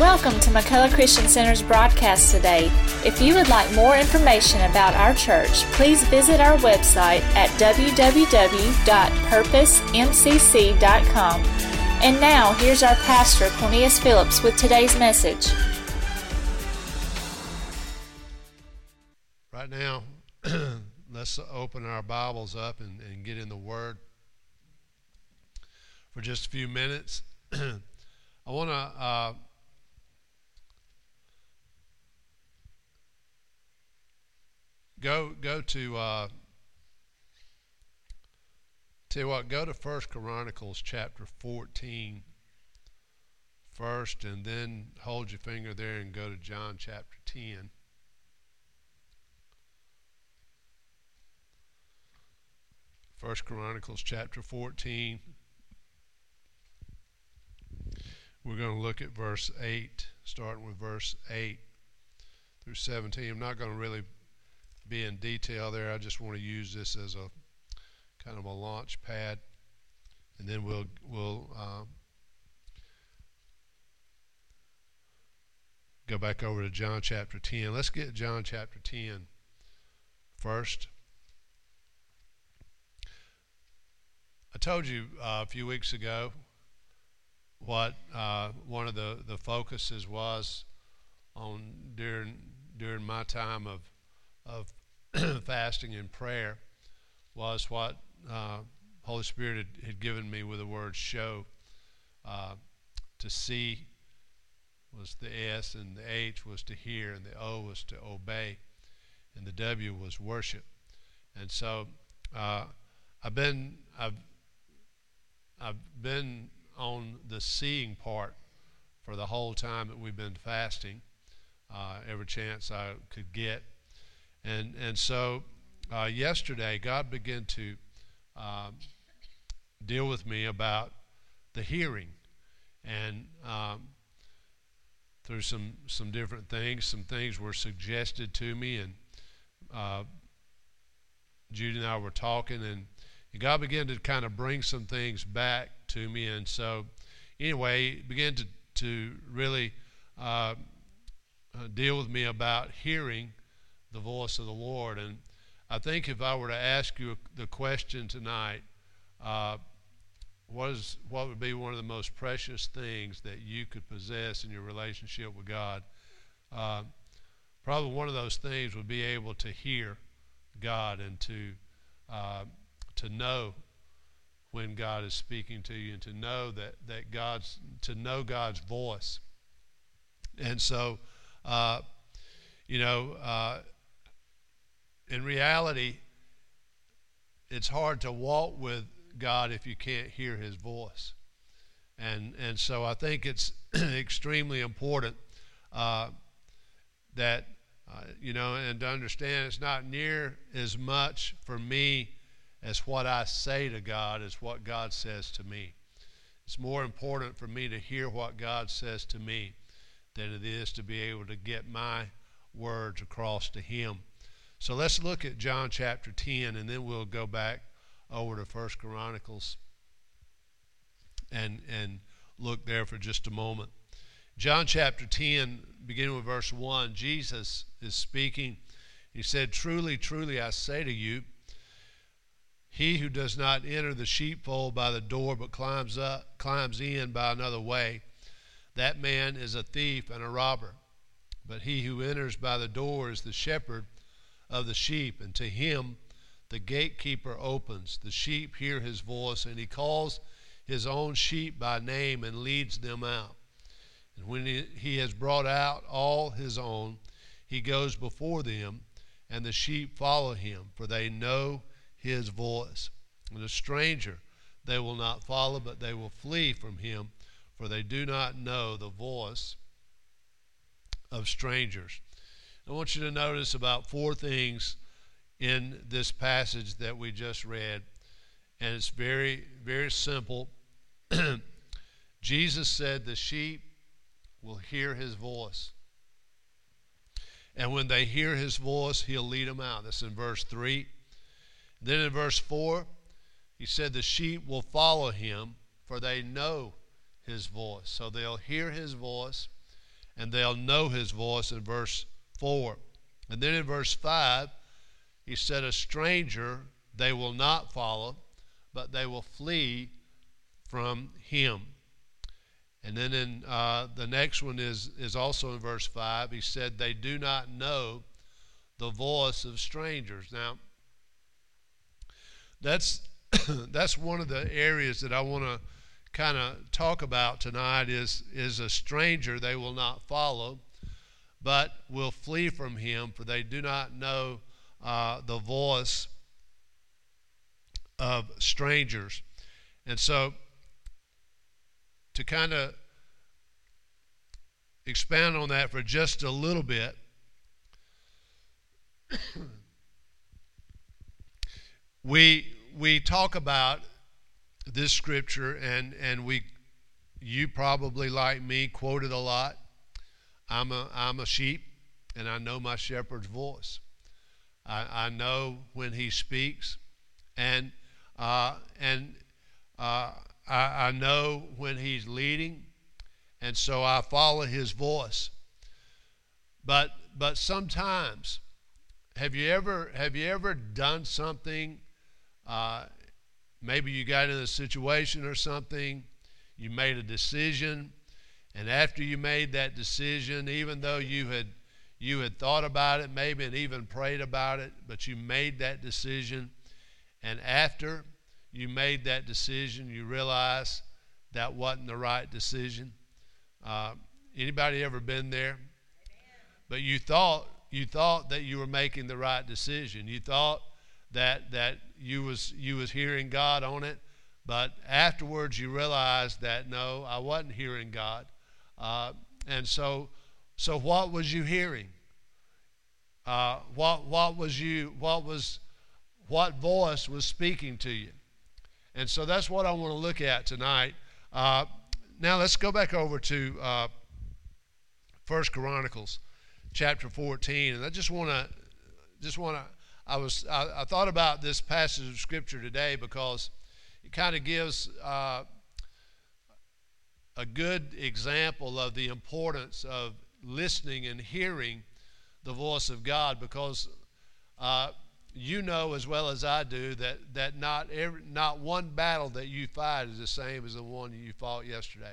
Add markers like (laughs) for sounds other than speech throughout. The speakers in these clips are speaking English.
Welcome to McCullough Christian Center's broadcast today. If you would like more information about our church, please visit our website at www.purposemcc.com. And now, here's our pastor, Cornelius Phillips, with today's message. Right now, (clears throat) let's open our Bibles up and, and, get in the Word for just a few minutes. (clears throat) I want to uh, go go to uh, tell you what. Go to First Chronicles chapter 14 first, and then hold your finger there and go to John chapter 10. First Chronicles chapter 14. We're going to look at verse 8, starting with verse 8 through 17. I'm not going to really be in detail there. I just want to use this as a kind of a launch pad, and then we'll we'll um, go back over to John chapter 10. Let's get John chapter 10 first. I told you uh, a few weeks ago what uh, one of the, the focuses was on during during my time of of (clears throat) fasting and prayer was what uh, Holy Spirit had, had, given me with the word show. Uh, to see was the S, and the H was to hear, and the O was to obey, and the W was worship. And so uh, I've been I've I've been on the seeing part for the whole time that we've been fasting, uh, every chance I could get. And, and so uh, yesterday, God began to um, deal with me about the hearing. And um, through some, some different things, some things were suggested to me, and uh, Judy and I were talking, and, and God began to kind of bring some things back to me. And so, anyway, began to, to really uh, uh, deal with me about hearing the voice of the Lord. And I think if I were to ask you the question tonight, uh, what, is, what would be one of the most precious things that you could possess in your relationship with God? Uh, probably one of those things would be able to hear God and to uh, to know when God is speaking to you and to know that that God's to know God's voice. And so, uh, you know, uh, in reality, it's hard to walk with God if you can't hear His voice. And, and so I think it's (clears throat) extremely important uh, that, uh, you know, and to understand it's not near as much for me as what I say to God as what God says to me. It's more important for me to hear what God says to me than it is to be able to get my words across to Him. So let's look at John chapter 10, and then we'll go back over to First Chronicles and, and look there for just a moment. John chapter 10, beginning with verse 1, Jesus is speaking. He said, Truly, truly, I say to you, he who does not enter the sheepfold by the door, but climbs up, climbs in by another way, that man is a thief and a robber. But he who enters by the door is the shepherd of the sheep, and to him the gatekeeper opens. The sheep hear his voice, and he calls his own sheep by name and leads them out. And when he has brought out all his own, he goes before them, and the sheep follow him, for they know his voice. And a stranger they will not follow, but they will flee from him, for they do not know the voice of strangers. I want you to notice about four things in this passage that we just read, and it's very, very simple. (clears throat) Jesus said, The sheep will hear his voice. And when they hear his voice, he'll lead them out. That's in verse 3. Then in verse 4, he said, The sheep will follow him, for they know his voice. So they'll hear his voice and they'll know his voice in verse 4. And then in verse 5, he said, A stranger they will not follow, but they will flee from him. And then in uh, the next one is, is also in verse 5. He said, They do not know the voice of strangers. Now, that's, (coughs) that's one of the areas that I want to kind of talk about tonight is, is a stranger they will not follow, but will flee from him, for they do not know uh, the voice of strangers. And so, to kind of expand on that for just a little bit, (coughs) we we talk about this scripture and and we you probably like me quoted a lot i'm a i'm a sheep and i know my shepherd's voice. I, I know when he speaks and uh, and uh, I, I know when he's leading and so i follow his voice. But but sometimes have you ever have you ever done something uh, maybe you got in a situation or something you made a decision and after you made that decision even though you had you had thought about it maybe and even prayed about it but you made that decision and after you made that decision you realize that wasn't the right decision uh, anybody ever been there but you thought you thought that you were making the right decision. You thought that that you was you was hearing God on it, but afterwards you realized that no, I wasn't hearing God. Uh, and so, so what was you hearing? Uh, what what was you what was what voice was speaking to you? And so that's what I want to look at tonight. Uh, now let's go back over to uh, First Chronicles chapter 14. And I just want to, just want to, I was, I, I, thought about this passage of scripture today because it kind of gives uh, a good example of the importance of listening and hearing the voice of God because uh, you know as well as I do that, that not, every, not one battle that you fight is the same as the one you fought yesterday.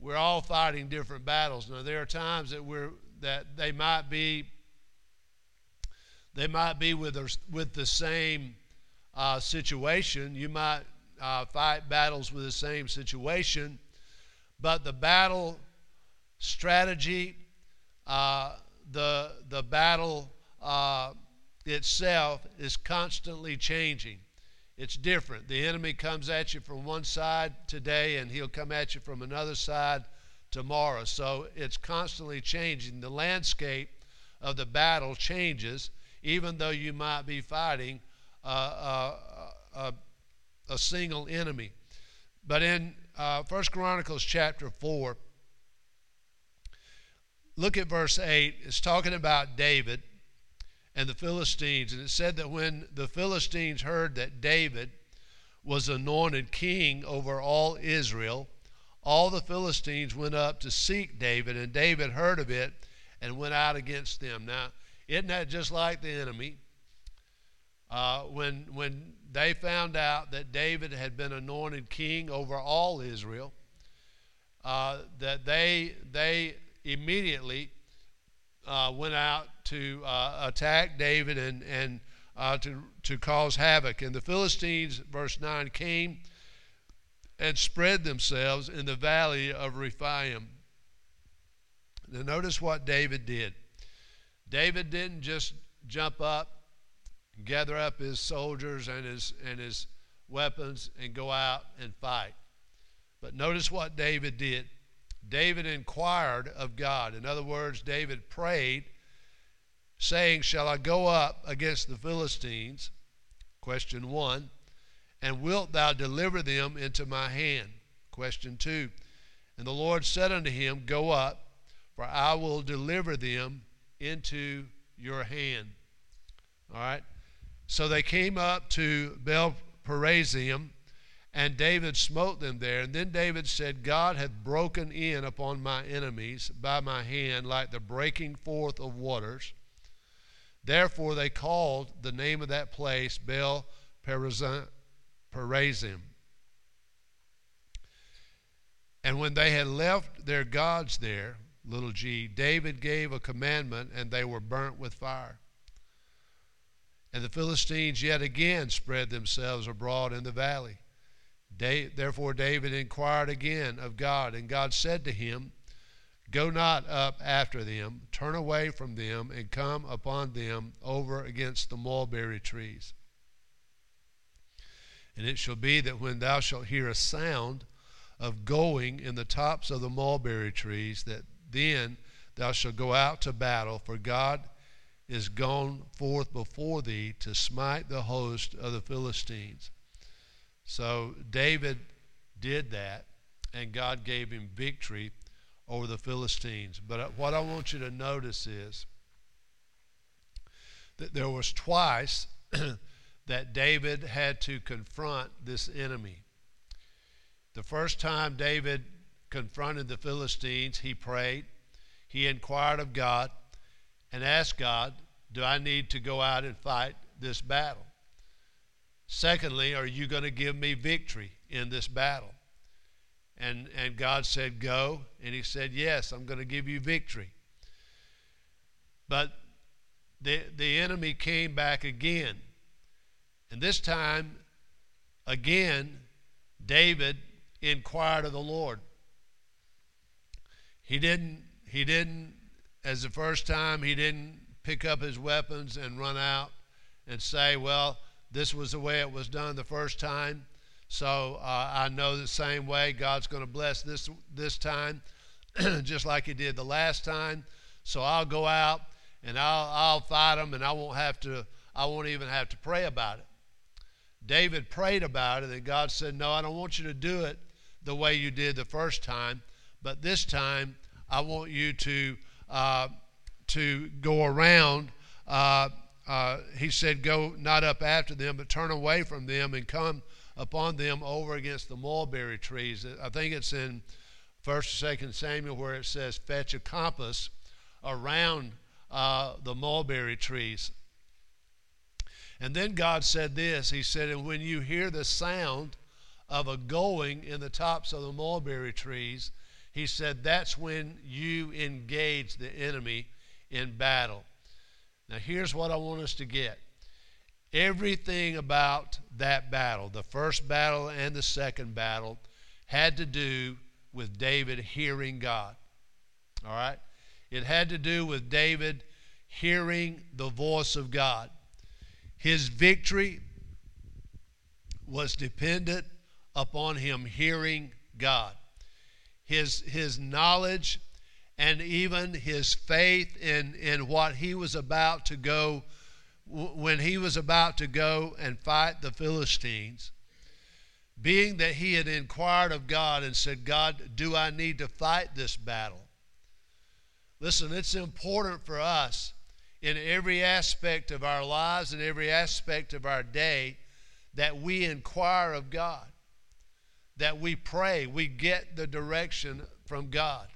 We're all fighting different battles. Now, there are times that we're that they might be they might be with with the same uh, situation. You might uh, fight battles with the same situation, but the battle strategy, uh, the the battle uh, itself is constantly changing. It's different. The enemy comes at you from one side today, and he'll come at you from another side tomorrow. So it's constantly changing. The landscape of the battle changes, even though you might be fighting uh, uh, uh, a single enemy. But in uh, 1 Chronicles chapter 4, look at verse 8. It's talking about David and the Philistines. And it said that when the Philistines heard that David was anointed king over all Israel, all the Philistines went up to seek David, and David heard of it and went out against them. Now, isn't that just like the enemy? Uh, when, when they found out that David had been anointed king over all Israel, uh, that they, they immediately uh, went out to uh, attack David and, and uh, to, to cause havoc. And the Philistines, verse 9, came and spread themselves in the valley of Rephaim. Now, notice what David did. David didn't just jump up, gather up his soldiers and his, and his weapons, and go out and fight. But notice what David did. David inquired of God. In other words, David prayed, saying, Shall I go up against the Philistines? Question one. And wilt thou deliver them into my hand? Question 2. And the Lord said unto him, Go up, for I will deliver them into your hand. All right? So they came up to Baal Perazim, And David smote them there. And then David said, God hath broken in upon my enemies by my hand like the breaking forth of waters. Therefore they called the name of that place Baal Perazim. And when they had left their gods there, little g, David gave a commandment, and they were burnt with fire. And the Philistines yet again spread themselves abroad in the valley. Therefore David inquired again of God, and God said to him, Go not up after them, turn away from them, and come upon them over against the mulberry trees. And it shall be that when thou shalt hear a sound of going in the tops of the mulberry trees, that then thou shalt go out to battle, for God is gone forth before thee to smite the host of the Philistines. So David did that, and God gave him victory over the Philistines. But uh, what I want you to notice is that there was twice (clears throat) that David had to confront this enemy. The first time David confronted the Philistines, he prayed, he inquired of God, and ask God, Do I need to go out and fight this battle? Secondly, are you going to give me victory in this battle? And, and God said, Go. And he said, Yes, I'm going to give you victory. But the, the enemy came back again. And this time, again, David inquired of the Lord. He didn't, he didn't, as the first time, he didn't pick up his weapons and run out and say, Well, this was the way it was done the first time. So uh, I know the same way God's going to bless this this time, (clears throat) just like He did the last time. So I'll go out and I'll I'll fight them, and I won't have to. I won't even have to pray about it. David prayed about it, and God said, "No, I don't want you to do it the way you did the first time, but this time I want you to uh, to go around." Uh, uh, he said, Go not up after them, but turn away from them and come upon them over against the mulberry trees. I think it's in 1st or 2nd Samuel where it says, Fetch a compass around uh, the mulberry trees. And then God said this He said, And when you hear the sound of a going in the tops of the mulberry trees, He said, That's when you engage the enemy in battle. Now, here's what I want us to get everything about that battle, the first battle and the second battle, had to do with David hearing God. All right? It had to do with David hearing the voice of God. His victory was dependent upon him hearing God. His, his knowledge and even his faith in, in what he was about to go, when he was about to go and fight the Philistines, being that he had inquired of God and said, God, do I need to fight this battle? Listen, it's important for us in every aspect of our lives and every aspect of our day that we inquire of God, that we pray, we get the direction from God.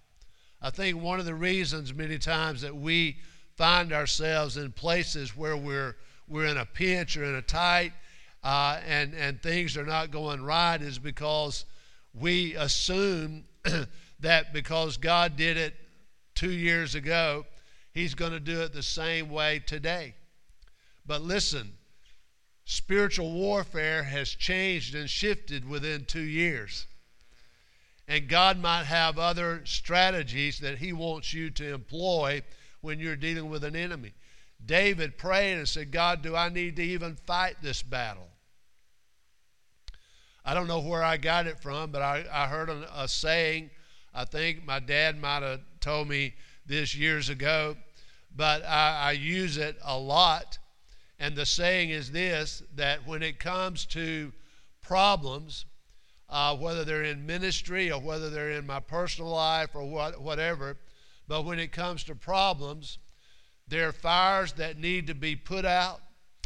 I think one of the reasons many times that we find ourselves in places where we're we're in a pinch or in a tight uh, and and things are not going right is because we assume (clears throat) that because God did it two years ago, He's going to do it the same way today. But listen, spiritual warfare has changed and shifted within two years. And God might have other strategies that He wants you to employ when you're dealing with an enemy. David prayed and said, God, do I need to even fight this battle? I don't know where I got it from, but I, I heard a, a saying. I think my dad might have told me this years ago, but I, I use it a lot. And the saying is this that when it comes to problems, uh, whether they're in ministry or whether they're in my personal life or what, whatever. But when it comes to problems, there are fires that need to be put out,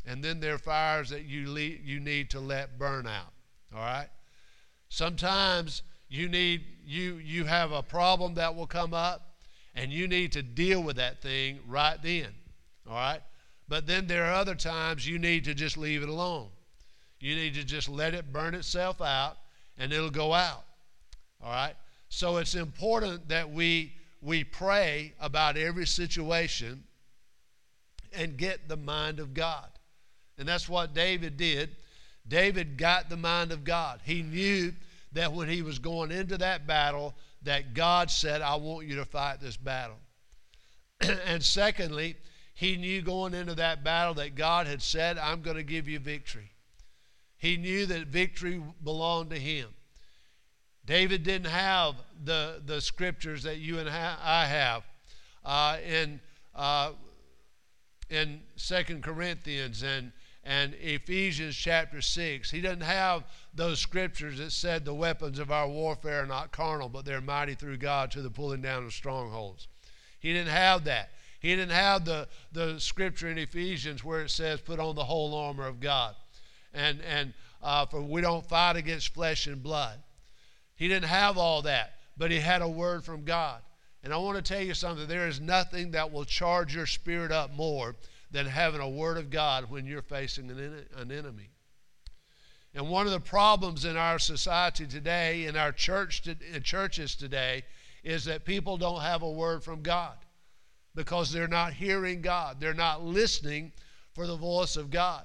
and then there are fires that you, le- you need to let burn out. All right? Sometimes you need you you have a problem that will come up and you need to deal with that thing right then. All right? But then there are other times you need to just leave it alone. You need to just let it burn itself out and it'll go out. All right? So it's important that we we pray about every situation and get the mind of God. And that's what David did. David got the mind of God. He knew that when he was going into that battle that God said, "I want you to fight this battle." (clears throat) and secondly, he knew going into that battle that God had said, I'm going to give you victory. He knew that victory belonged to him. David didn't have the, the scriptures that you and I have. Uh, in uh, in 2 Corinthians and, and Ephesians chapter 6. He doesn't have those scriptures that said the weapons of our warfare are not carnal, but they're mighty through God to the pulling down of strongholds. He didn't have that. He didn't have the, the scripture in Ephesians where it says, put on the whole armor of God. And, and uh, for we don't fight against flesh and blood. He didn't have all that, but he had a word from God. And I want to tell you something there is nothing that will charge your spirit up more than having a word of God when you're facing an, an enemy. And one of the problems in our society today, in our church to, in churches today, is that people don't have a word from God because they're not hearing God. They're not listening for the voice of God.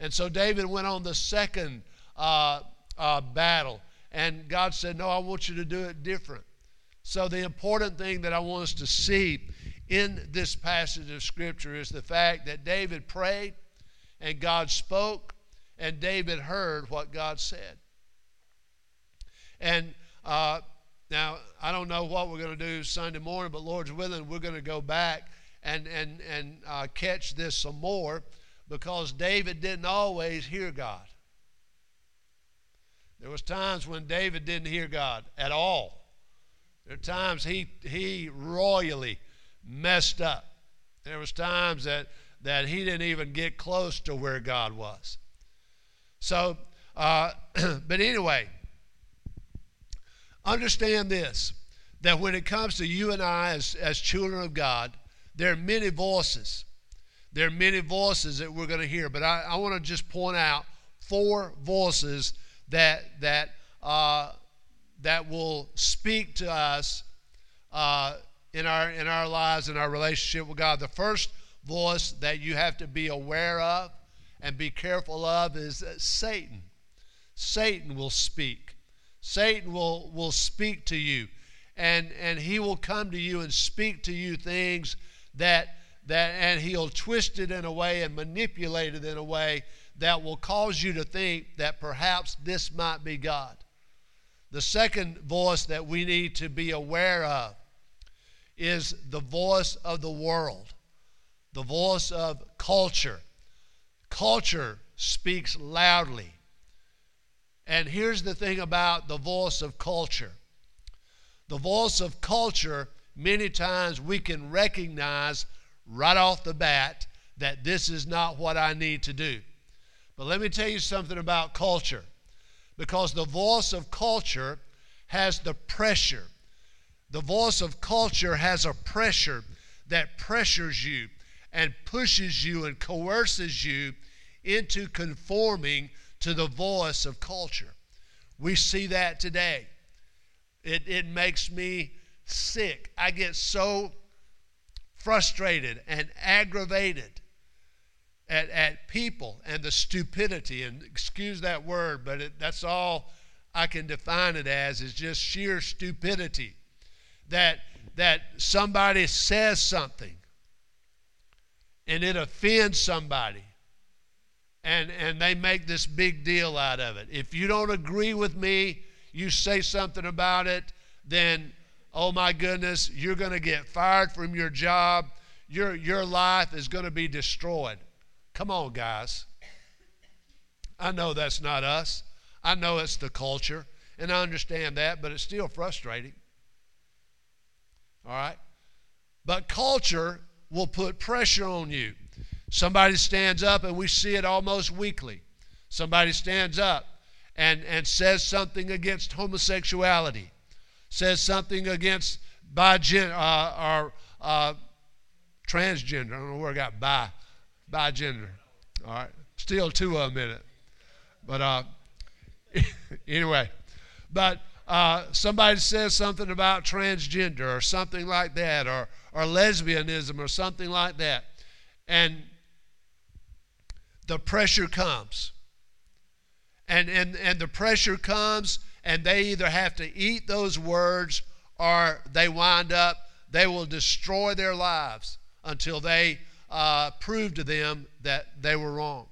And so David went on the second uh, uh, battle, and God said, No, I want you to do it different. So, the important thing that I want us to see in this passage of Scripture is the fact that David prayed and God spoke, and David heard what God said. And uh, now, I don't know what we're going to do Sunday morning, but Lord's willing, we're going to go back and, and, and uh, catch this some more because David didn't always hear God. There was times when David didn't hear God at all. There are times he, he royally messed up. There was times that, that he didn't even get close to where God was. So, uh, (clears throat) but anyway, understand this that when it comes to you and I as, as children of God, there are many voices. There are many voices that we're going to hear, but I, I want to just point out four voices that that uh, that will speak to us uh, in, our, in our lives, in our relationship with God. The first voice that you have to be aware of and be careful of is Satan. Satan will speak. Satan will, will speak to you. And, and he will come to you and speak to you things that, that, and he'll twist it in a way and manipulate it in a way that will cause you to think that perhaps this might be God. The second voice that we need to be aware of is the voice of the world, the voice of culture. Culture speaks loudly. And here's the thing about the voice of culture the voice of culture, many times we can recognize right off the bat that this is not what I need to do. But let me tell you something about culture because the voice of culture has the pressure. The voice of culture has a pressure that pressures you and pushes you and coerces you into conforming to the voice of culture. We see that today. It, it makes me sick. I get so frustrated and aggravated at, at people and the stupidity, and excuse that word, but it, that's all I can define it as, is just sheer stupidity. That, that somebody says something and it offends somebody and, and they make this big deal out of it. If you don't agree with me, you say something about it, then oh my goodness, you're going to get fired from your job. Your, your life is going to be destroyed. Come on, guys. I know that's not us. I know it's the culture, and I understand that, but it's still frustrating. All right? But culture will put pressure on you. Somebody stands up, and we see it almost weekly. Somebody stands up, and, and says something against homosexuality, says something against bi uh, or uh, transgender. I don't know where I got bi, bi gender. All right, still two of them in it. But uh, (laughs) anyway, but uh, somebody says something about transgender or something like that, or, or lesbianism or something like that, and the pressure comes. And, and, and the pressure comes, and they either have to eat those words or they wind up, they will destroy their lives until they uh, prove to them that they were wrong.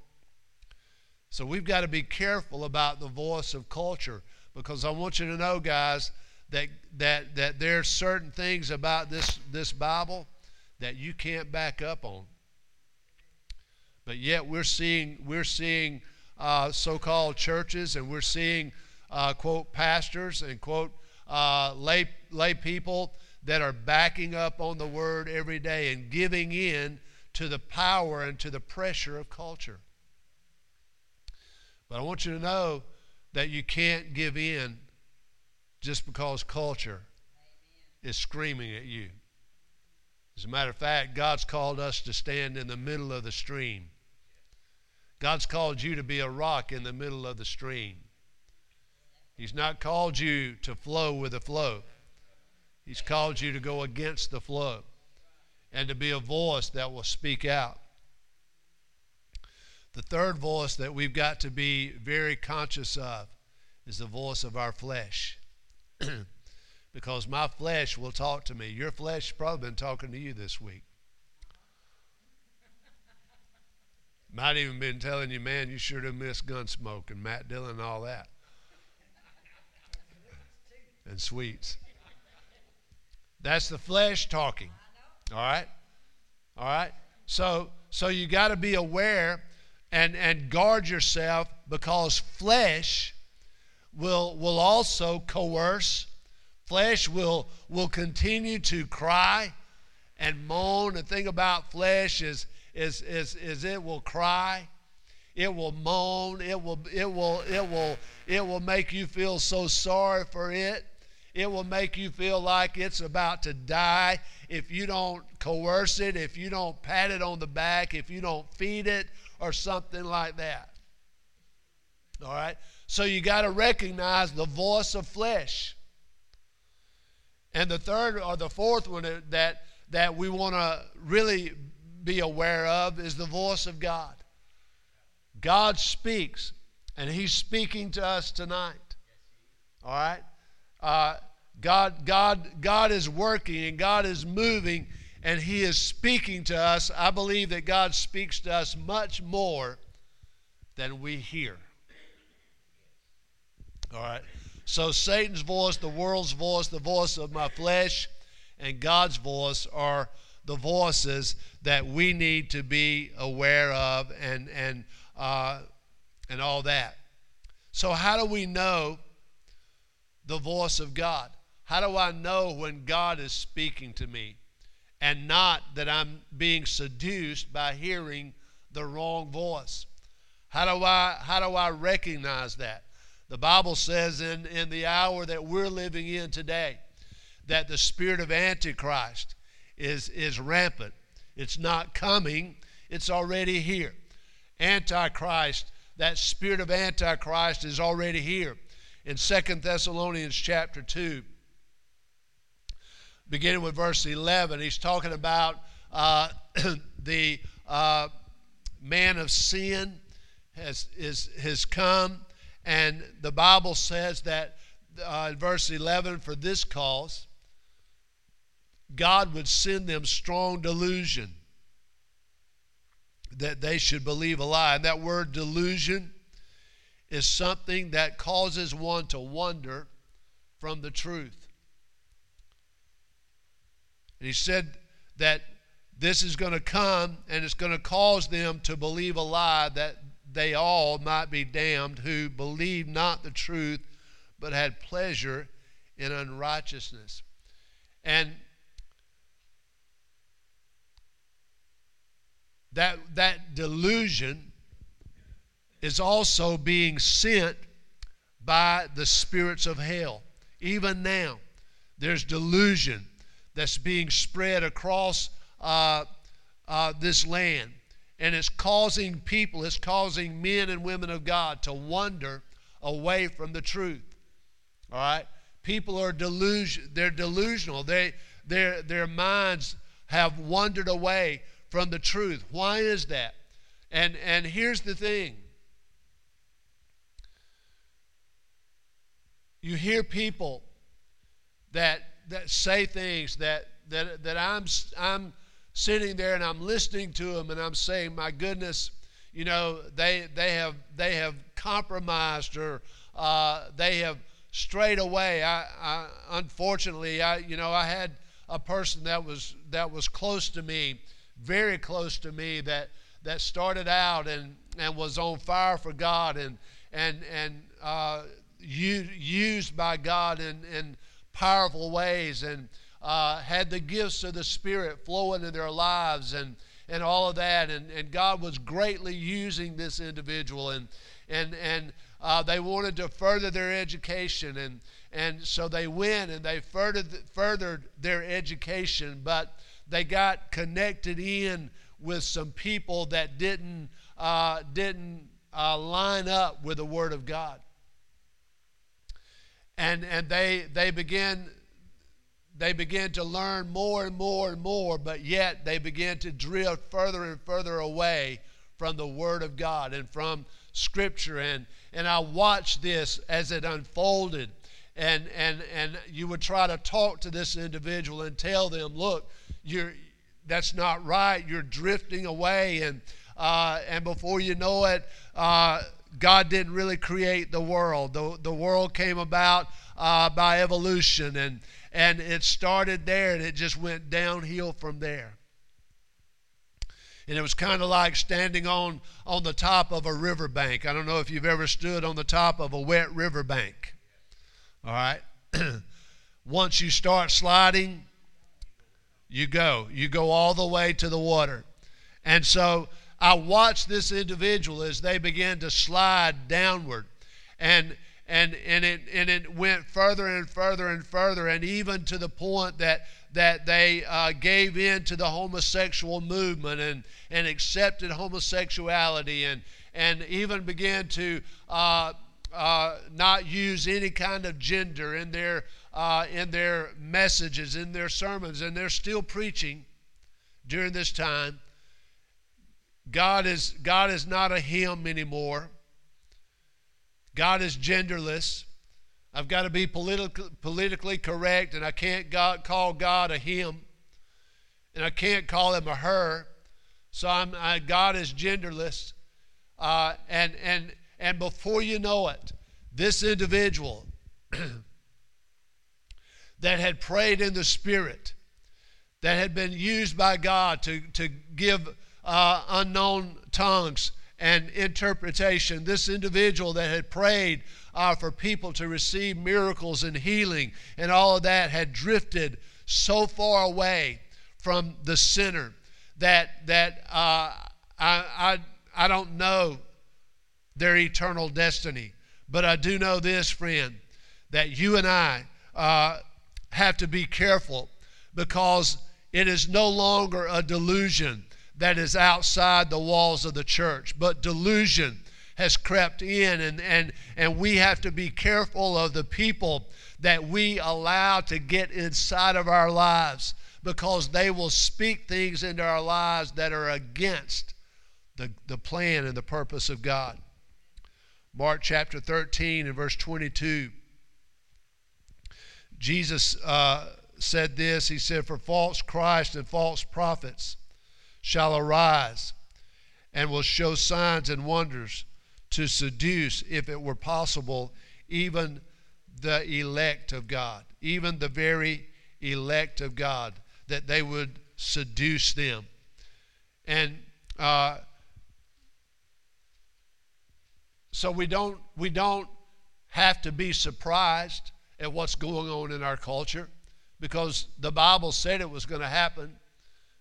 So we've got to be careful about the voice of culture because I want you to know, guys, that that that there are certain things about this this Bible that you can't back up on. But yet we're seeing we're seeing uh, so-called churches, and we're seeing uh, quote pastors and quote uh, lay lay people that are backing up on the word every day and giving in to the power and to the pressure of culture. But I want you to know that you can't give in just because culture is screaming at you. As a matter of fact, God's called us to stand in the middle of the stream. God's called you to be a rock in the middle of the stream. He's not called you to flow with the flow. He's called you to go against the flow and to be a voice that will speak out. The third voice that we've got to be very conscious of is the voice of our flesh. (clears throat) because my flesh will talk to me. Your flesh probably been talking to you this week. Might even been telling you, man, you sure do miss Gunsmoke and Matt Dillon and all that. and sweets. That's the flesh talking. All right? All right? So so you got to be aware and, and guard yourself because flesh will, will also coerce. Flesh will, will continue to cry and moan. The thing about flesh is, is, is, is it will cry. It will moan. It will, it, will, it, will, it will make you feel so sorry for it. It will make you feel like it's about to die if you don't coerce it, if you don't pat it on the back, if you don't feed it or something like that. All right? So you got to recognize the voice of flesh. And the third or the fourth one that, that we want to really be aware of is the voice of God. God speaks, and He's speaking to us tonight. All right? Uh, God, God, God is working and God is moving and He is speaking to us, I believe that God speaks to us much more than we hear. All right? So Satan's voice, the world's voice, the voice of my flesh, and God's voice are the voices that we need to be aware of and, and, uh, and all that. So, how do we know the voice of God? How do I know when God is speaking to me? and not that I'm being seduced by hearing the wrong voice. How do I, how do I recognize that? The Bible says in, in the hour that we're living in today that the spirit of Antichrist is, is rampant. It's not coming, it's already here. Antichrist, that spirit of Antichrist is already here. In Second Thessalonians chapter 2, beginning with verse 11, he's talking about uh, (clears throat) the uh, man of sin has, is, has come. And the Bible says that uh, in verse 11, for this cause, God would send them strong delusion that they should believe a lie. And that word delusion is something that causes one to wander from the truth. And he said that this is going to come and it's going to cause them to believe a lie that they all might be damned who believed not the truth but had pleasure in unrighteousness. And that, that delusion is also being sent by the spirits of hell. Even now, there's delusion that's being spread across uh, uh, this land. And it's causing people, it's causing men and women of God to wander away from the truth. All right? People are delusion, they're delusional. They, their, their minds have wandered away from the truth. Why is that? And, and here's the thing you hear people that, that say things that, that, that I'm, I'm sitting there and I'm listening to them and I'm saying, my goodness, you know, they, they, have, they have compromised or uh, they have strayed away. I, I, unfortunately, I, you know, I had a person that was, that was close to me, very close to me, that, that started out and, and was on fire for God and, and, and uh, used by God in, in powerful ways and uh, had the gifts of the Spirit flowing in their lives and, and all of that. And, and God was greatly using this individual. And, and, and uh, they wanted to further their education. And, and so they went and they furthered, furthered their education, but they got connected in with some people that didn't, uh, didn't uh, line up with the Word of God. And, and they, they began they began to learn more and more and more, but yet they began to drift further and further away from the Word of God and from Scripture. And, and I watched this as it unfolded. And, and, and you would try to talk to this individual and tell them, look, you're, that's not right. You're drifting away. And, uh, and before you know it, uh, God didn't really create the world. The, the world came about uh, by evolution. And, and it started there and it just went downhill from there. And it was kind of like standing on, on the top of a riverbank. I don't know if you've ever stood on the top of a wet riverbank. All right? (clears throat) Once you start sliding, you go. You go all the way to the water. And so I watched this individual as they began to slide downward. And and, and, it, and it went further and further and further, and even to the point that, that they uh, gave in to the homosexual movement and, and accepted homosexuality and, and even began to uh, uh, not use any kind of gender in their, uh, in their messages, in their sermons, and they're still preaching during this time. God is, God is not a him anymore. God is genderless. I've got to be politi- politically correct, and I can't God, call God a him, and I can't call him a her. So I'm, I, God is genderless. Uh, and, and, and before you know it, this individual (clears throat) that had prayed in the Spirit, that had been used by God to, to give uh, unknown tongues, and interpretation. This individual that had prayed uh, for people to receive miracles and healing and all of that had drifted so far away from the center that, that uh, I, I, I don't know their eternal destiny. But I do know this, friend, that you and I uh, have to be careful because it is no longer a delusion that is outside the walls of the church. But delusion has crept in, and, and, and we have to be careful of the people that we allow to get inside of our lives because they will speak things into our lives that are against the, the plan and the purpose of God. Mark chapter 13 and verse 22. Jesus uh, said this He said, For false Christ and false prophets shall arise and will show signs and wonders to seduce, if it were possible, even the elect of God, even the very elect of God, that they would seduce them. And uh, so we don't we don't have to be surprised at what's going on in our culture because the Bible said it was going to happen.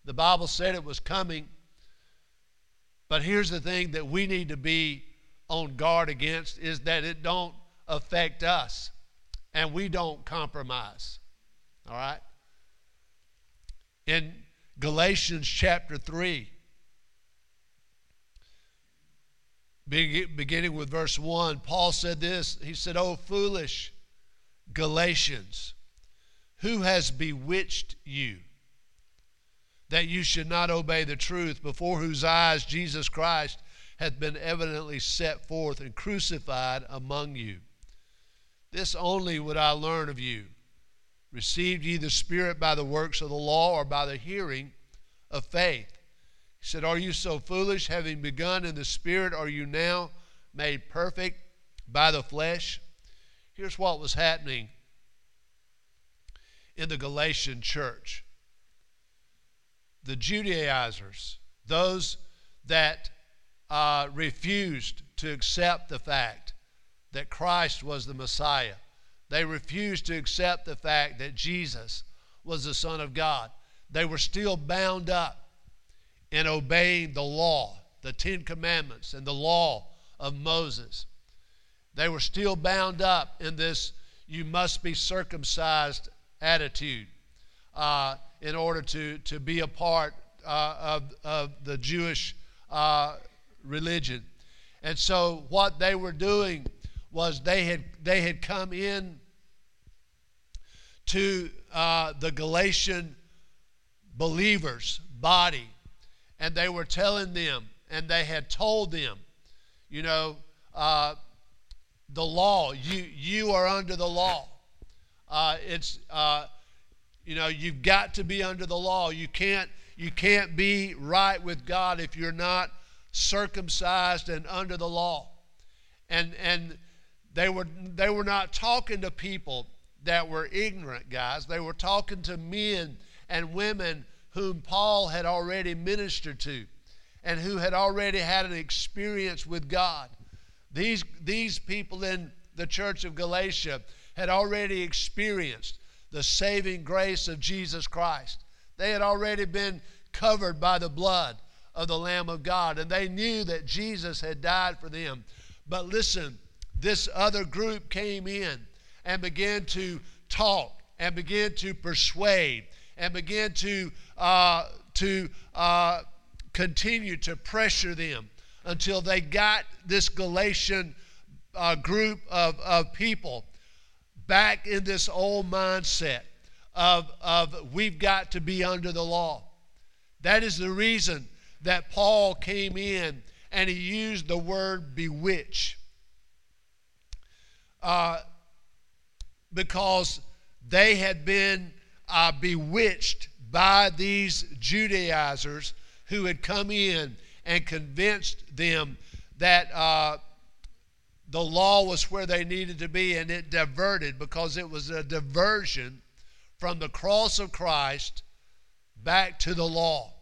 The Bible said it was coming. But here's the thing that we need to be on guard against is that it don't affect us and we don't compromise. All right? In Galatians chapter 3, beginning with verse 1, Paul said this. He said, Oh, foolish Galatians, who has bewitched you that you should not obey the truth, before whose eyes Jesus Christ hath been evidently set forth and crucified among you? This only would I learn of you. Received ye the Spirit by the works of the law or by the hearing of faith? He said, Are you so foolish, having begun in the Spirit, are you now made perfect by the flesh? Here's what was happening in the Galatian church the Judaizers, those that uh, refused to accept the fact that Christ was the Messiah. They refused to accept the fact that Jesus was the Son of God. They were still bound up in obeying the law, the Ten Commandments, and the law of Moses. They were still bound up in this you must be circumcised attitude uh, in order to, to be a part uh, of, of the Jewish uh, religion. And so, what they were doing was they had, they had come in to uh, the Galatian believers' body, and they were telling them, and they had told them, you know, uh, the law, you, you are under the law. Uh, it's, uh, you know, you've got to be under the law. You can't, you can't be right with God if you're not circumcised and under the law. And, and they were, they were not talking to people that were ignorant, guys. They were talking to men and women whom Paul had already ministered to and who had already had an experience with God. These, these people in the church of Galatia had already experienced the saving grace of Jesus Christ. They had already been covered by the blood of the Lamb of God, and they knew that Jesus had died for them. But listen, this other group came in and began to talk and began to persuade and began to, uh, to uh, continue to pressure them until they got this Galatian uh, group of, of people back in this old mindset of, of we've got to be under the law. That is the reason that Paul came in and he used the word bewitch. Uh, because they had been uh, bewitched by these Judaizers who had come in and convinced them that uh, the law was where they needed to be, and it diverted because it was a diversion from the cross of Christ back to the law.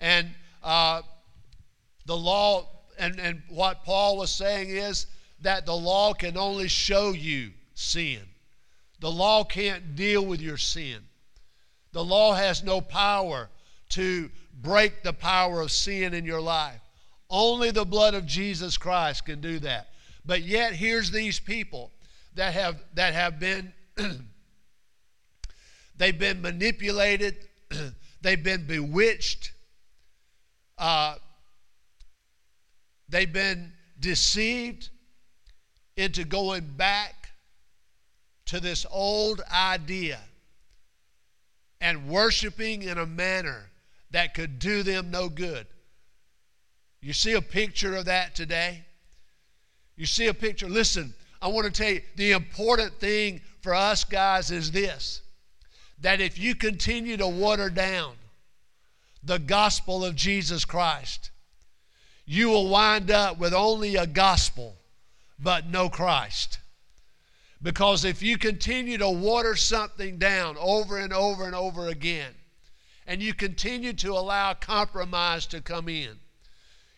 And uh, the law, and, and what Paul was saying is that the law can only show you sin. The law can't deal with your sin. The law has no power to break the power of sin in your life. Only the blood of Jesus Christ can do that. But yet here's these people that have that have been (clears throat) they've been manipulated, (clears throat) they've been bewitched, uh, they've been deceived into going back to this old idea and worshiping in a manner that could do them no good. You see a picture of that today? You see a picture. Listen, I want to tell you the important thing for us guys is this that if you continue to water down the gospel of Jesus Christ, you will wind up with only a gospel but no Christ. Because if you continue to water something down over and over and over again, and you continue to allow compromise to come in,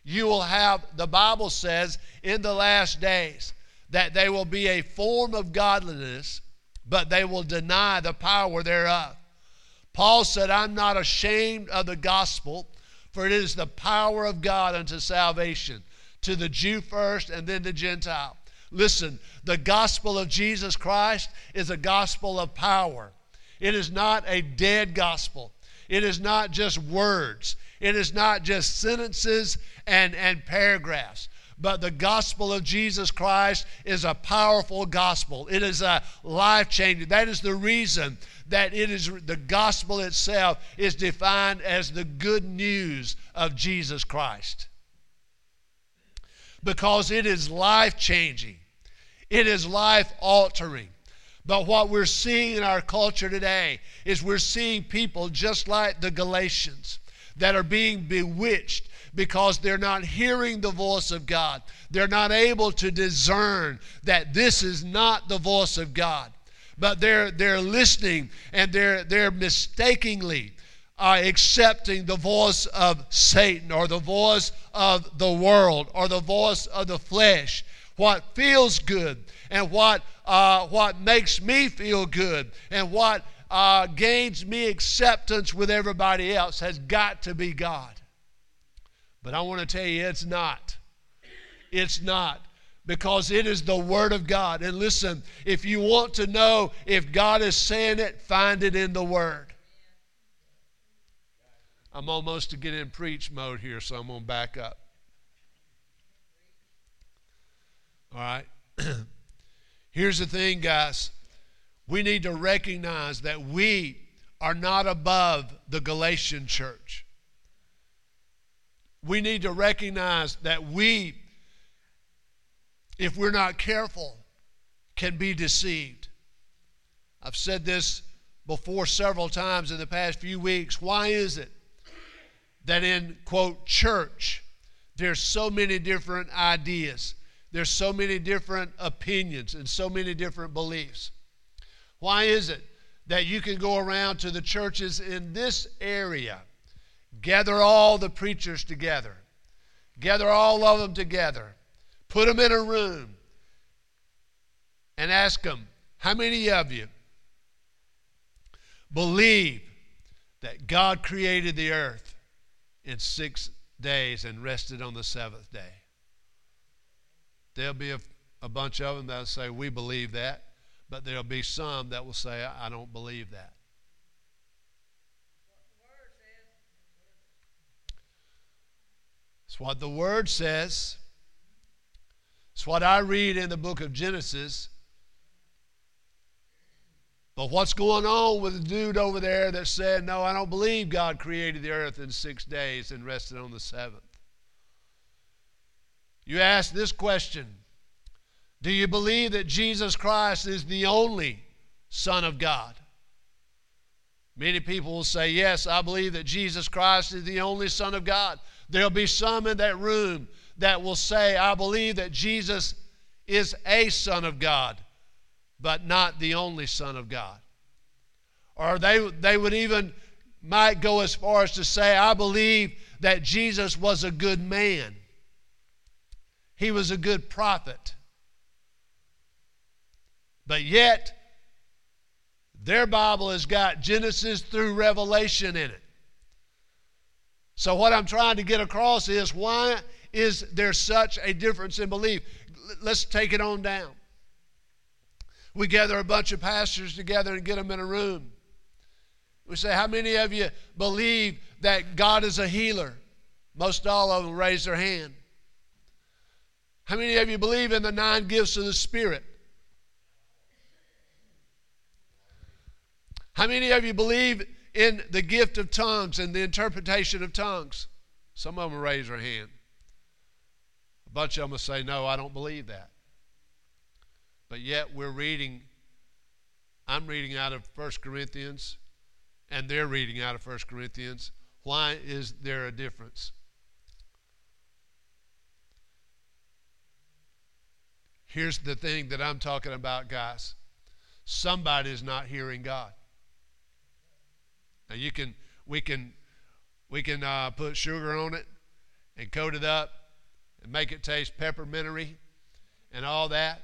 you will have, the Bible says, in the last days, that they will be a form of godliness, but they will deny the power thereof. Paul said, I'm not ashamed of the gospel, for it is the power of God unto salvation, to the Jew first and then the Gentile. Listen, the gospel of Jesus Christ is a gospel of power. It is not a dead gospel. It is not just words. It is not just sentences and, and paragraphs. But the gospel of Jesus Christ is a powerful gospel. It is a life changing. That is the reason that it is the gospel itself is defined as the good news of Jesus Christ. Because it is life changing, it is life altering. But what we're seeing in our culture today is we're seeing people just like the Galatians that are being bewitched because they're not hearing the voice of God. They're not able to discern that this is not the voice of God. But they're, they're listening and they're, they're mistakenly uh, accepting the voice of Satan or the voice of the world or the voice of the flesh. What feels good and what, uh, what makes me feel good and what uh, gains me acceptance with everybody else has got to be God. But I want to tell you, it's not. It's not. Because it is the Word of God. And listen, if you want to know if God is saying it, find it in the Word. I'm almost to get in preach mode here, so I'm going to back up. All right. (clears throat) Here's the thing, guys. We need to recognize that we are not above the Galatian church we need to recognize that we, if we're not careful, can be deceived. I've said this before several times in the past few weeks. Why is it that in, quote, church, there's so many different ideas, there's so many different opinions, and so many different beliefs? Why is it that you can go around to the churches in this area? Gather all the preachers together. Gather all of them together. Put them in a room and ask them, how many of you believe that God created the earth in six days and rested on the seventh day? There'll be a, a bunch of them that'll say, We believe that. But there'll be some that will say, I don't believe that. It's what the Word says. It's what I read in the book of Genesis. But what's going on with the dude over there that said, No, I don't believe God created the earth in six days and rested on the seventh? You ask this question Do you believe that Jesus Christ is the only Son of God? Many people will say, Yes, I believe that Jesus Christ is the only Son of God. There'll be some in that room that will say, I believe that Jesus is a Son of God, but not the only Son of God. Or they, they would even might go as far as to say, I believe that Jesus was a good man. He was a good prophet. But yet, their Bible has got Genesis through Revelation in it. So, what I'm trying to get across is why is there such a difference in belief? Let's take it on down. We gather a bunch of pastors together and get them in a room. We say, How many of you believe that God is a healer? Most all of them raise their hand. How many of you believe in the nine gifts of the Spirit? How many of you believe in the gift of tongues and the interpretation of tongues? Some of them raise their hand. A bunch of them will say, No, I don't believe that. But yet we're reading, I'm reading out of 1 Corinthians, and they're reading out of 1 Corinthians. Why is there a difference? Here's the thing that I'm talking about, guys. Somebody's not hearing God. Now you can, we can, we can uh, put sugar on it and coat it up and make it taste peppermintery and all that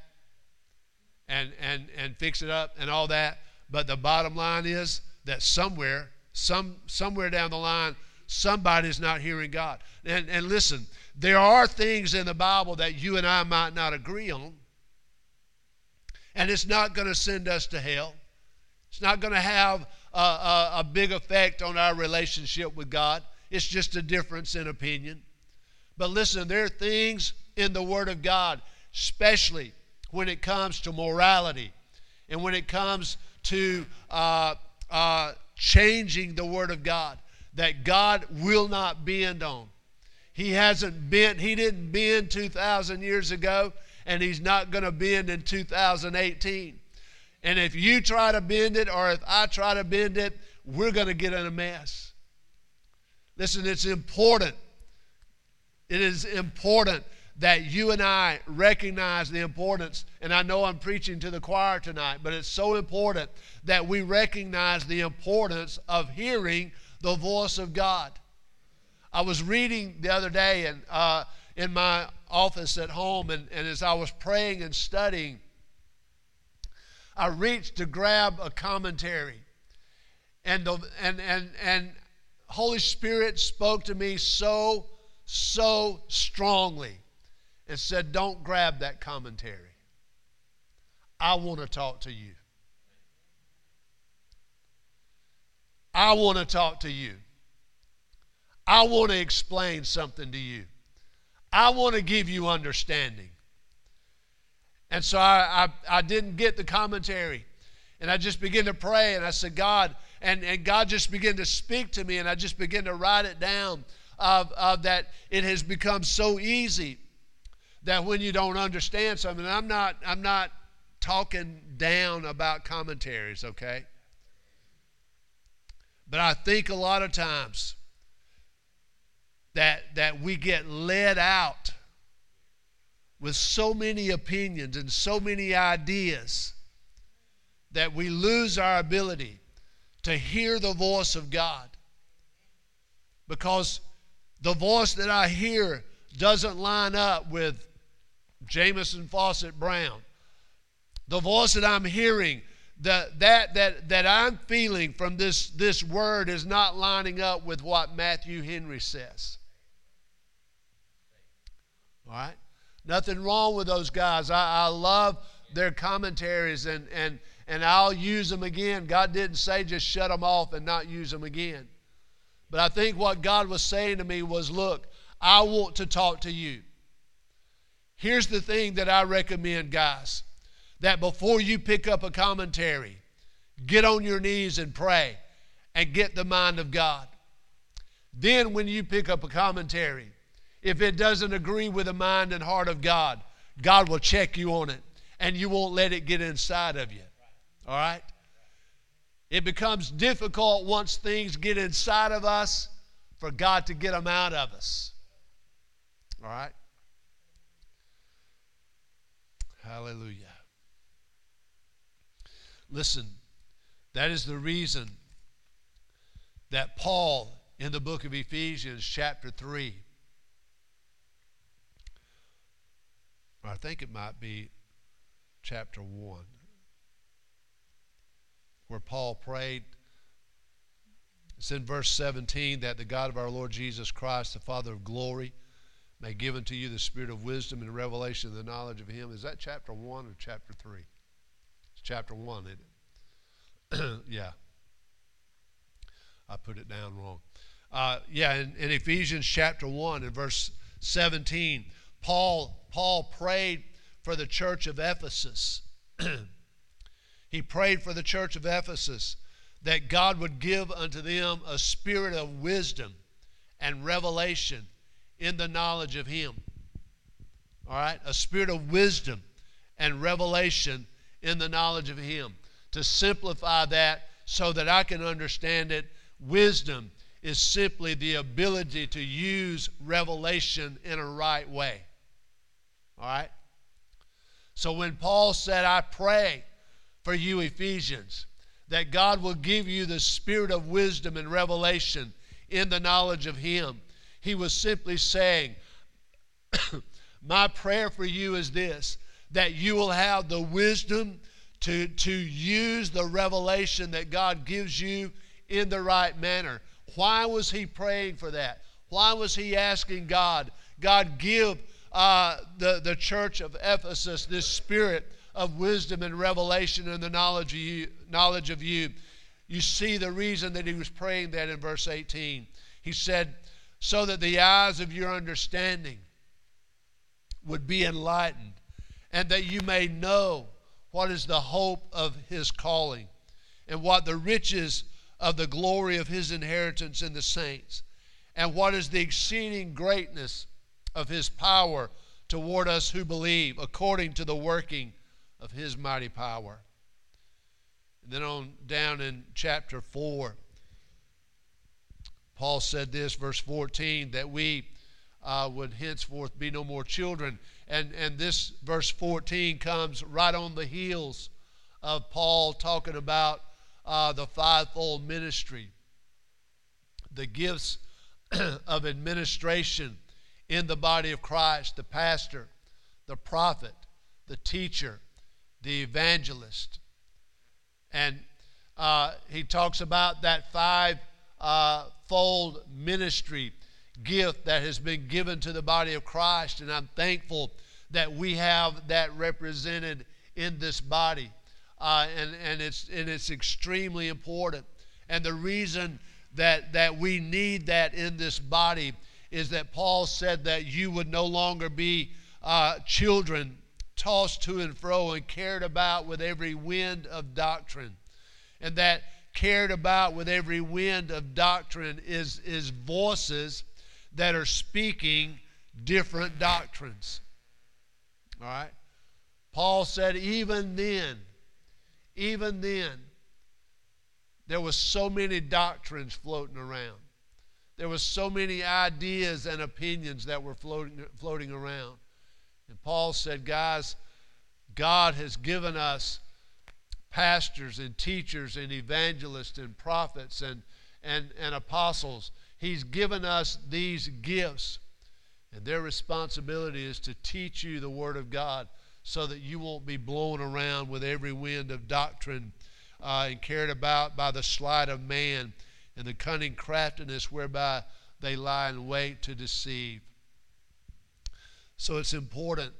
and, and, and fix it up and all that. But the bottom line is that somewhere, some, somewhere down the line, somebody's not hearing God. And, and listen, there are things in the Bible that you and I might not agree on. And it's not going to send us to hell. It's not going to have a, a, a, big effect on our relationship with God. It's just a difference in opinion. But listen, there are things in the Word of God, especially when it comes to morality and when it comes to uh, uh, changing the Word of God, that God will not bend on. He hasn't bent, He didn't bend 2,000 years ago, and He's not going to bend in 2018. And if you try to bend it, or if I try to bend it, we're going to get in a mess. Listen, it's important. It is important that you and I recognize the importance, and I know I'm preaching to the choir tonight, but it's so important that we recognize the importance of hearing the voice of God. I was reading the other day and, uh, in my office at home, and, and as I was praying and studying, I reached to grab a commentary. And, the, and, and, and Holy Spirit spoke to me so, so strongly and said, Don't grab that commentary. I want to talk to you. I want to talk to you. I want to explain something to you. I want to give you understanding. And so I, I, I, didn't get the commentary. And I just began to pray and I said, God, and, and God just began to speak to me and I just began to write it down of, of that it has become so easy that when you don't understand something, I'm not, I'm not talking down about commentaries, okay? But I think a lot of times that, that we get led out with so many opinions and so many ideas that we lose our ability to hear the voice of God. Because the voice that I hear doesn't line up with Jamieson Fausset Brown. The voice that I'm hearing, the, that, that, that I'm feeling from this, this word is not lining up with what Matthew Henry says. All right? Nothing wrong with those guys. I, I love their commentaries and, and, and I'll use them again. God didn't say just shut them off and not use them again. But I think what God was saying to me was look, I want to talk to you. Here's the thing that I recommend, guys that before you pick up a commentary, get on your knees and pray and get the mind of God. Then, when you pick up a commentary, if it doesn't agree with the mind and heart of God, God will check you on it and you won't let it get inside of you. All right? It becomes difficult once things get inside of us for God to get them out of us. All right? Hallelujah. Listen, that is the reason that Paul in the book of Ephesians, chapter 3, I think it might be chapter 1, where Paul prayed. It's in verse 17 that the God of our Lord Jesus Christ, the Father of glory, may give unto you the spirit of wisdom and revelation of the knowledge of him. Is that chapter 1 or chapter 3? Chapter 1, it? (clears throat) yeah. I put it down wrong. Uh, yeah, in, in Ephesians chapter 1 and verse 17, Paul, Paul prayed for the church of Ephesus. (clears throat) he prayed for the church of Ephesus that God would give unto them a spirit of wisdom and revelation in the knowledge of Him. All right? A spirit of wisdom and revelation in the knowledge of Him. To simplify that so that I can understand it, wisdom is simply the ability to use revelation in a right way. All right? So when Paul said, I pray for you, Ephesians, that God will give you the spirit of wisdom and revelation in the knowledge of Him, he was simply saying, (coughs) My prayer for you is this that you will have the wisdom to, to use the revelation that God gives you in the right manner. Why was he praying for that? Why was he asking God, God, give uh, the, the church of Ephesus this spirit of wisdom and revelation and the knowledge of you, knowledge of you. You see the reason that he was praying that in verse 18. He said, So that the eyes of your understanding would be enlightened, and that you may know what is the hope of his calling, and what the riches of the glory of his inheritance in the saints, and what is the exceeding greatness of his power toward us who believe, according to the working of his mighty power. And then on down in chapter 4, Paul said this, verse 14, that we uh, would henceforth be no more children. And, and this verse 14 comes right on the heels of Paul talking about uh, the fivefold ministry, the gifts (clears throat) of administration in the body of Christ the pastor, the prophet, the teacher, the evangelist. And uh, he talks about that five uh, fold ministry gift that has been given to the body of Christ. And I'm thankful that we have that represented in this body. Uh, and, and, it's, and it's extremely important. And the reason that, that we need that in this body is that Paul said that you would no longer be uh, children tossed to and fro and cared about with every wind of doctrine. And that cared about with every wind of doctrine is, is voices that are speaking different doctrines. All right? Paul said, even then, even then, there was so many doctrines floating around. There was so many ideas and opinions that were floating, floating around. And Paul said, guys, God has given us pastors and teachers and evangelists and prophets and, and, and apostles. He's given us these gifts. And their responsibility is to teach you the Word of God so that you won't be blown around with every wind of doctrine uh, and carried about by the sleight of man and the cunning craftiness whereby they lie in wait to deceive. So it's important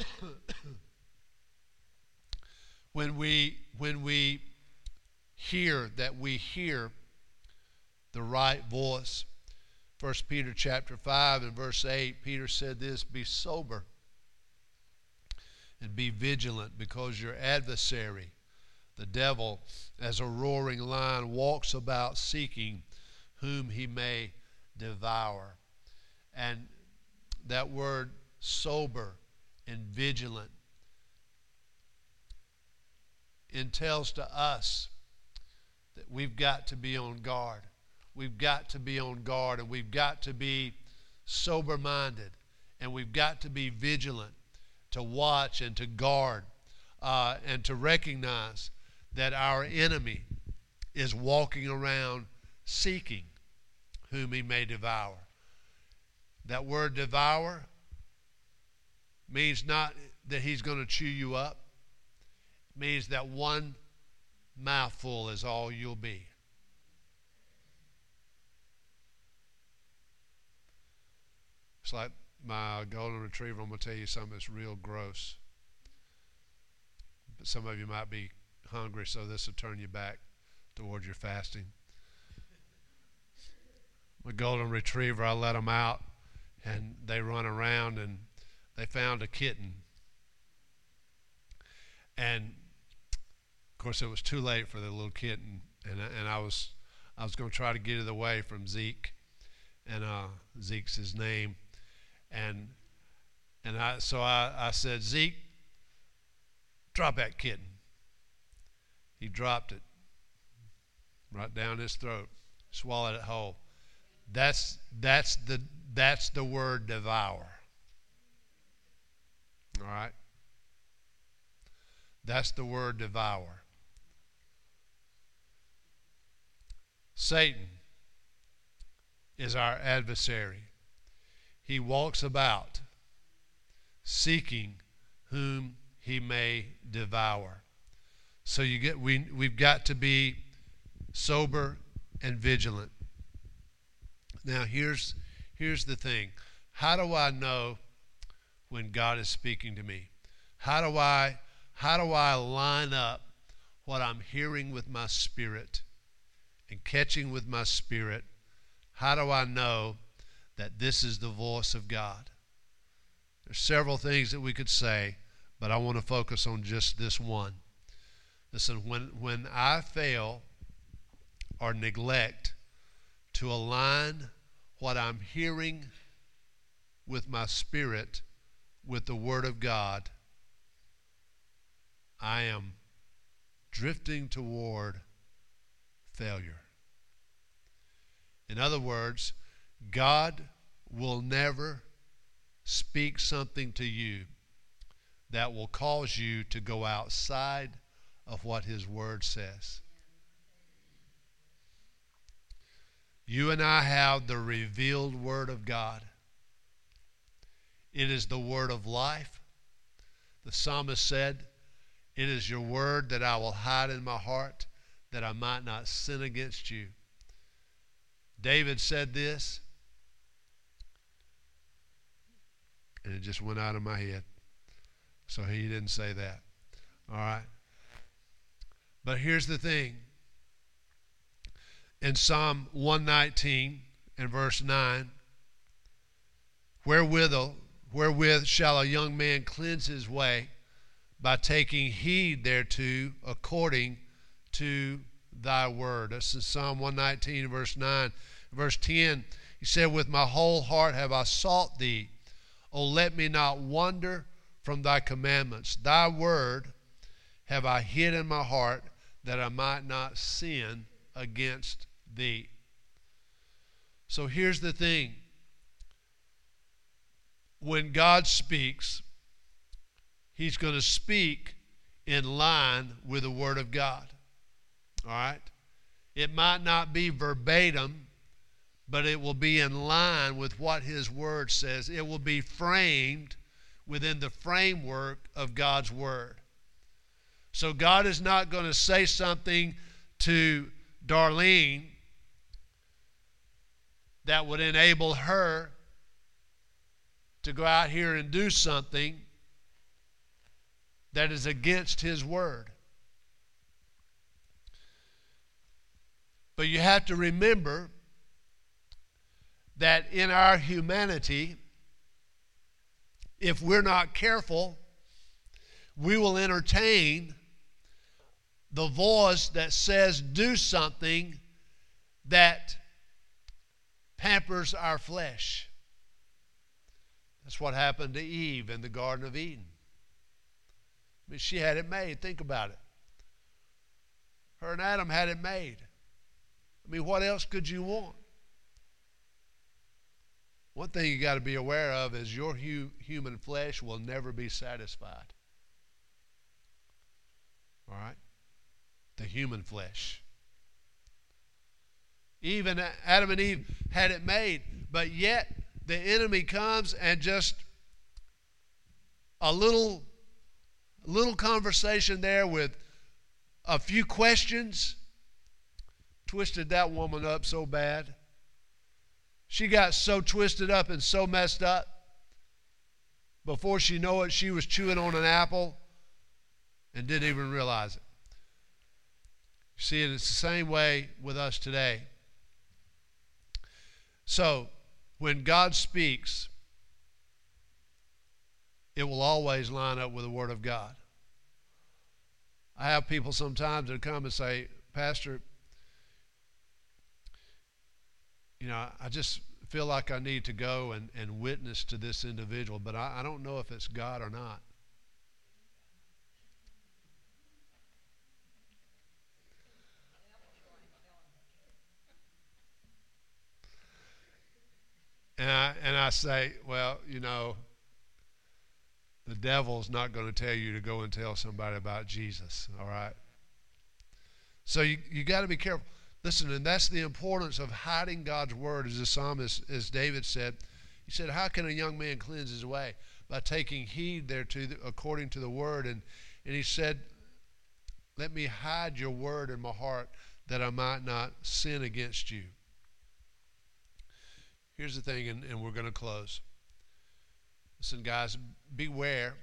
(coughs) when we when we hear that we hear the right voice. First Peter chapter 5 and verse 8, Peter said this, be sober and be vigilant because your adversary, the devil, as a roaring lion, walks about seeking whom he may devour. And that word sober and vigilant entails to us that we've got to be on guard. We've got to be on guard and we've got to be sober minded and we've got to be vigilant to watch and to guard uh, and to recognize that our enemy is walking around seeking whom he may devour. That word devour means not that he's going to chew you up means that one mouthful is all you'll be. It's like my golden retriever. I'm going to tell you something that's real gross. But some of you might be hungry, so this will turn you back towards your fasting. My golden retriever, I let them out, and they run around, and they found a kitten. And of course, it was too late for the little kitten, and and I was I was going to try to get it away from Zeke, and uh, Zeke's his name, and and I so I, I said Zeke, drop that kitten. He dropped it right down his throat, swallowed it whole. That's that's the that's the word devour. All right. That's the word devour. Satan is our adversary. He walks about seeking whom he may devour. So you get we we've got to be sober and vigilant. Now here's here's the thing. How do I know when God is speaking to me? How do I How do I line up what I'm hearing with my spirit and catching with my spirit? How do I know that this is the voice of God? There's several things that we could say, but I want to focus on just this one. Listen, when, when I fail or neglect to align what I'm hearing with my spirit with the Word of God, I am drifting toward failure. In other words, God will never speak something to you that will cause you to go outside of what His Word says. You and I have the revealed Word of God. It is the Word of life. The psalmist said, It is your Word that I will hide in my heart, that I might not sin against you. David said this, and it just went out of my head. So he didn't say that. All right. But here's the thing. In Psalm 119 and verse 9, wherewith, wherewith shall a young man cleanse his way? By taking heed thereto according to thy word. That's in Psalm 119, verse 9. Verse 10, he said, With my whole heart have I sought thee. O let me not wander from thy commandments. Thy word have I hid in my heart that I might not sin against thee. So here's the thing when God speaks, He's going to speak in line with the Word of God. All right? It might not be verbatim, but it will be in line with what His Word says. It will be framed within the framework of God's Word. So God is not going to say something to Darlene that would enable her to go out here and do something that is against His Word. But you have to remember that in our humanity, if we're not careful, we will entertain the voice that says, do something that pampers our flesh. That's what happened to Eve in the Garden of Eden. I mean, she had it made. Think about it. Her and Adam had it made. I mean, what else could you want? One thing you got to be aware of is your hu- human flesh will never be satisfied. All right? The human flesh. Even Adam and Eve had it made, but yet the enemy comes and just a little little conversation there with a few questions twisted that woman up so bad she got so twisted up and so messed up. Before she knew it, she was chewing on an apple and didn't even realize it. See, it's the same way with us today. So, when God speaks, it will always line up with the Word of God. I have people sometimes that come and say, Pastor, you know, I just feel like I need to go and, and witness to this individual, but I, I don't know if it's God or not. And I, and I say, well, you know, the devil's not going to tell you to go and tell somebody about Jesus, all right? So you, you got to be careful. Listen, and that's the importance of hiding God's word, as the psalmist, as David said. He said, How can a young man cleanse his way? By taking heed thereto according to the word. And, and he said, Let me hide your word in my heart that I might not sin against you. Here's the thing, and, and we're going to close. Listen, guys, beware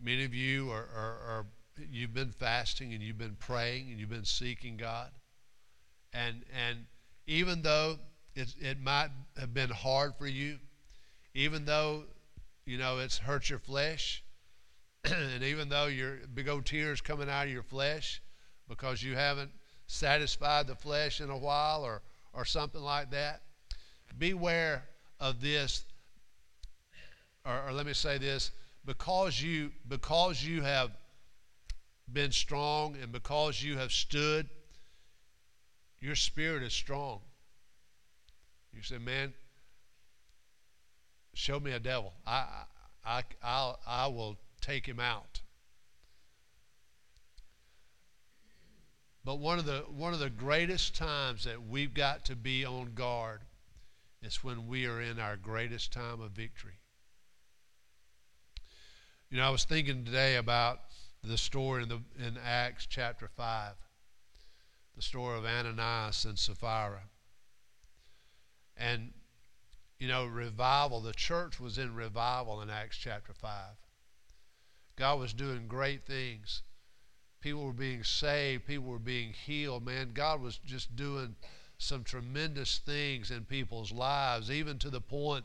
Many of you are, are, are you've been fasting and you've been praying and you've been seeking God. And and even though it, it might have been hard for you, even though you know it's hurt your flesh, (clears throat) and even though your big old tears coming out of your flesh because you haven't satisfied the flesh in a while or or something like that, beware of this. Or, or let me say this: because you because you have been strong and because you have stood, your spirit is strong. You say, man, show me a devil. I, I, I, I will take him out. But one of the one of the greatest times that we've got to be on guard is when we are in our greatest time of victory. You know, I was thinking today about the story in the in Acts chapter five, the story of Ananias and Sapphira. And you know, revival, the church was in revival in Acts chapter 5. God was doing great things. People were being saved, people were being healed. Man, God was just doing some tremendous things in people's lives, even to the point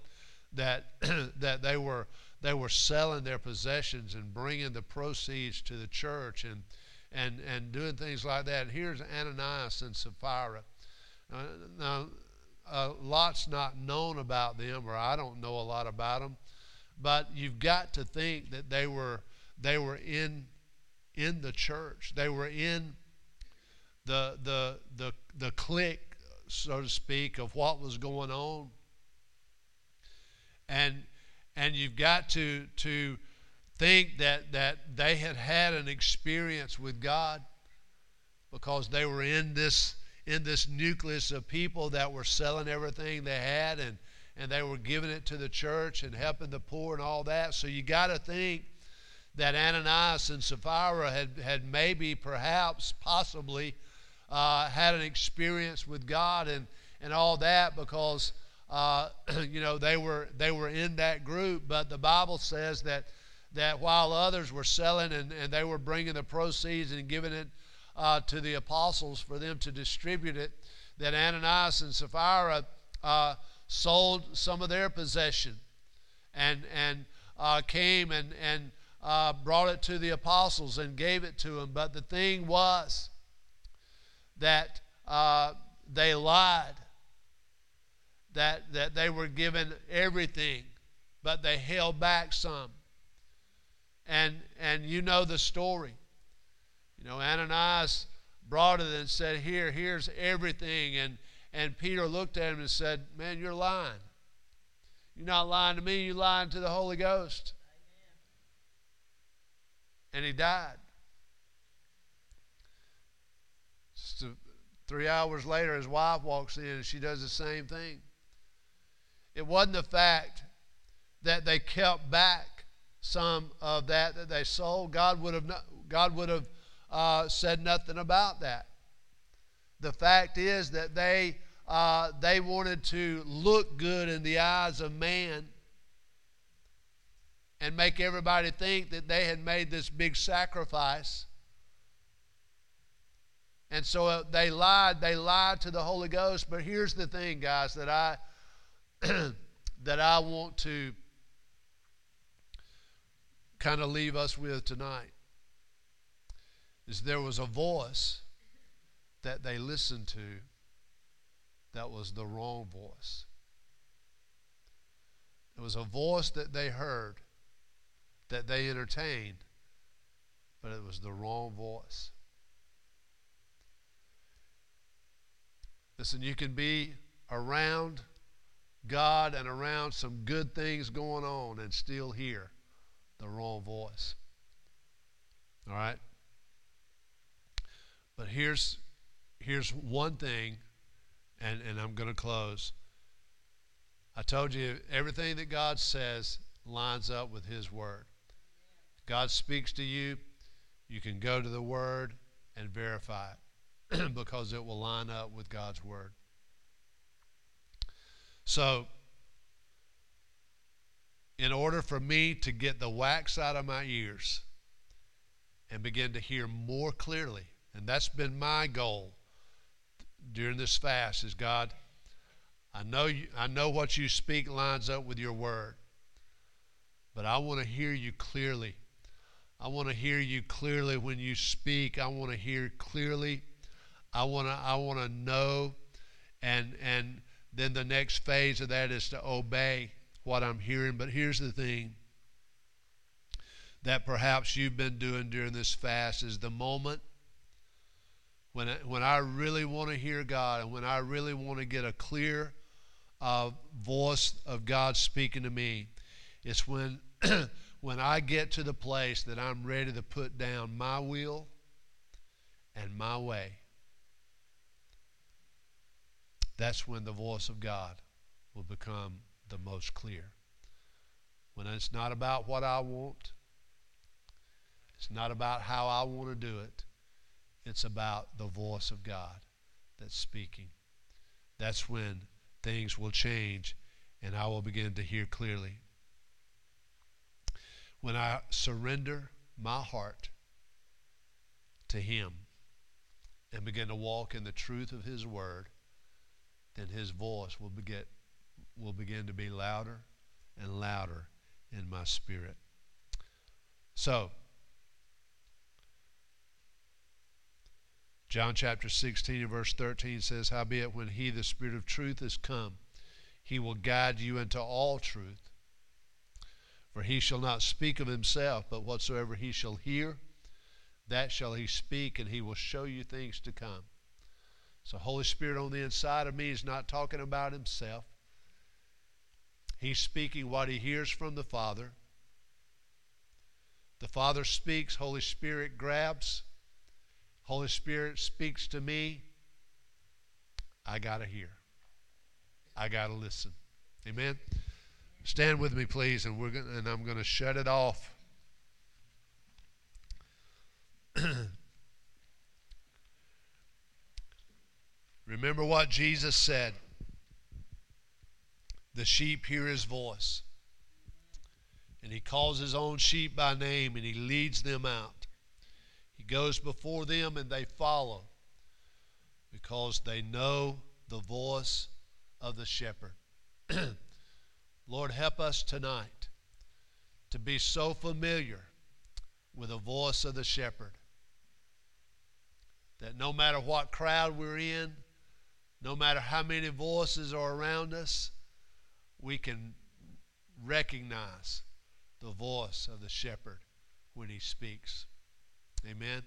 that (clears throat) that they were they were selling their possessions and bringing the proceeds to the church and and and doing things like that. Here's Ananias and Sapphira. Uh, now a lot's not known about them, or I don't know a lot about them. But you've got to think that they were they were in in the church. They were in the the the the clique, so to speak, of what was going on. And and you've got to to think that that they had had an experience with God because they were in this in this nucleus of people that were selling everything they had and, and they were giving it to the church and helping the poor and all that. So you got to think that Ananias and Sapphira had, had maybe, perhaps, possibly uh, had an experience with God and, and all that because, uh, (clears throat) you know, they were, they were in that group. But the Bible says that, that while others were selling and, and they were bringing the proceeds and giving it uh, to the apostles for them to distribute it, that Ananias and Sapphira uh, sold some of their possession and, and uh, came and, and uh, brought it to the apostles and gave it to them. But the thing was that uh, they lied, that, that they were given everything, but they held back some. And, and you know the story. You know, Ananias brought it and said, Here, here's everything. And, and Peter looked at him and said, Man, you're lying. You're not lying to me, you're lying to the Holy Ghost. Amen. And he died. Just a, three hours later, his wife walks in and she does the same thing. It wasn't the fact that they kept back some of that that they sold. God would have, not, God would have uh, said nothing about that. The fact is that they, uh, they wanted to look good in the eyes of man and make everybody think that they had made this big sacrifice. And so uh, they lied. They lied to the Holy Ghost. But here's the thing, guys, that I (clears throat) that I want to kind of leave us with tonight is there was a voice that they listened to that was the wrong voice. It was a voice that they heard, that they entertained, but it was the wrong voice. Listen, you can be around God and around some good things going on and still hear the wrong voice. All right? But here's, here's one thing, and, and I'm going to close. I told you everything that God says lines up with His Word. God speaks to you, you can go to the Word and verify it (clears throat) because it will line up with God's Word. So, in order for me to get the wax out of my ears and begin to hear more clearly. And that's been my goal during this fast is God, I know you, I know what you speak lines up with your word. But I want to hear you clearly. I want to hear you clearly when you speak. I want to hear clearly. I want to I want to know and and then the next phase of that is to obey what I'm hearing. But here's the thing that perhaps you've been doing during this fast is the moment when I, when I really want to hear God and when I really want to get a clear uh, voice of God speaking to me, it's when (clears throat) when I get to the place that I'm ready to put down my will and my way. That's when the voice of God will become the most clear. When it's not about what I want, it's not about how I want to do it, it's about the voice of God that's speaking. That's when things will change and I will begin to hear clearly. When I surrender my heart to Him and begin to walk in the truth of His Word, then His voice will begin, will begin to be louder and louder in my spirit. So, John chapter 16 and verse 13 says, Howbeit, when he, the Spirit of truth, is come, he will guide you into all truth. For he shall not speak of himself, but whatsoever he shall hear, that shall he speak, and he will show you things to come. So, Holy Spirit on the inside of me is not talking about himself. He's speaking what he hears from the Father. The Father speaks, Holy Spirit grabs, Holy Spirit speaks to me, I got to hear. I got to listen. Amen. Stand with me, please, and we're gonna, and I'm going to shut it off. (clears throat) Remember what Jesus said. The sheep hear his voice. And he calls his own sheep by name and he leads them out He goes before them and they follow because they know the voice of the shepherd. (clears throat) Lord, help us tonight to be so familiar with the voice of the shepherd that no matter what crowd we're in, no matter how many voices are around us, we can recognize the voice of the shepherd when he speaks. Amen.